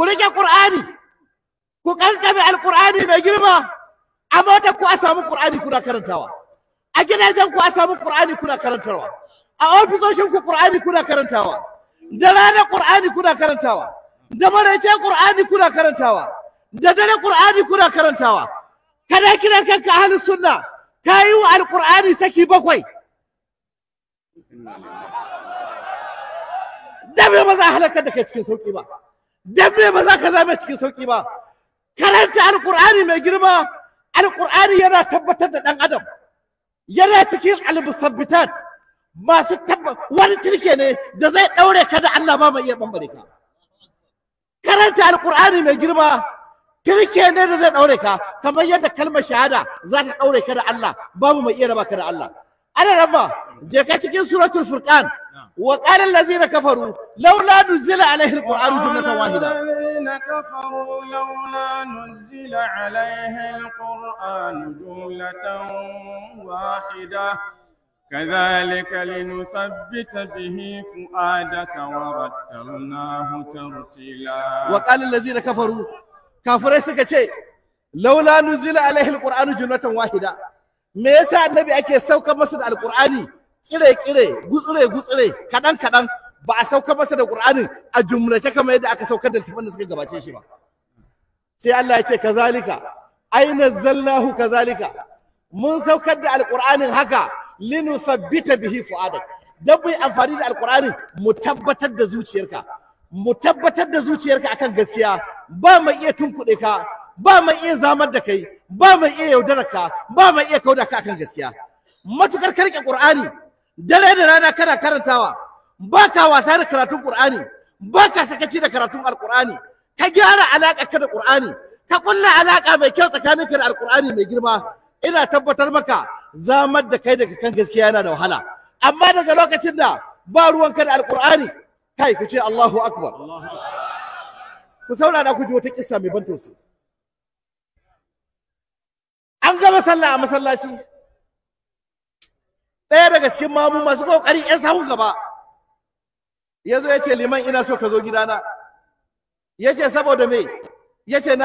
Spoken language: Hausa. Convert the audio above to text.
ku riƙe qur'ani. Ku kankame alqur'ani mai girma. A motar ku a samu qur'ani kuna karantawa. A gidajen ku a samu qur'ani kuna karantawa a ofisoshin ku qur'ani kuna karantawa. Da ranar qur'ani kuna karantawa. Da maraice qur'ani kuna karantawa. Da dare qur'ani kuna karantawa. Kada kiran kanka ahlus sunna kayi wa alqur'ani saki bakwai. Dan me ba za a halakar da kai cikin sauƙi ba? Dan ba za ka zama cikin sauƙi ba? Karanta alqur'ani mai girma. Alqur'ani yana tabbatar da dan adam. Yana cikin almusabbitat. Masu tabba wani turke ne da zai daure ka da Allah ba mai iya bambare ka. Karanta alqur'ani mai girma. Turke ne da zai daure ka. Kamar yadda kalmar shahada za ta daure ka da Allah. Babu mai iya raba ka da Allah. Ana rabba je ka cikin suratul furqan. wa qala allazina kafaru laula nuzila alaihi alqur'anu jumlatan wahida الذين كفروا لولا نزل عليه القرآن جملة واحدة كذلك لنثبت به فؤادك ورتلناه ترتيلا wa qala allazina kafaru kafirai suka ce laula nuzila alaihi alqur'anu jumlatan wahida me yasa annabi ake saukar masa da alqur'ani kire kire gutsure gutsure kadan kadan ba a saukar masa da qur'anin a jumlace kamar yadda aka saukar da littafin da suka gabace shi ba. Sai Allah ya ce kazalika ai nazzalnahu kazalika. Mun saukar da alqur'anin haka linusabbita bihi fuadak. Dan yi amfani da alqur'anin mu tabbatar da zuciyarka. Mu tabbatar da zuciyarka akan gaskiya. Ba mai iya tunkuɗe ka ba mai iya zamar da kai ba mai iya yaudarar ka ba mai iya kauda ka akan gaskiya. Matukar karke qur'ani dare da rana kana karantawa ba ka wasa da karatun qur'ani ba ka sakaci da karatun alqur'ani ka gyara alaƙa ka da qur'ani ka kulla alaƙa mai kyau tsakaninka da alqur'ani mai girma. Ina tabbatar maka zamar da kai daga kan gaskiya yana da wahala. Amma daga lokacin da ba ruwanka da alqur'ani kai ku ce Allahu akbar. Ku saurara ku ji wata kissa mai ban tausayi. An gama sallah a masallaci. Daga cikin mamu masu ƙoƙari 'yan sahun gaba. Ya zo ya ce liman ina so ka zo gidana. Ya ce saboda me? Ya ce na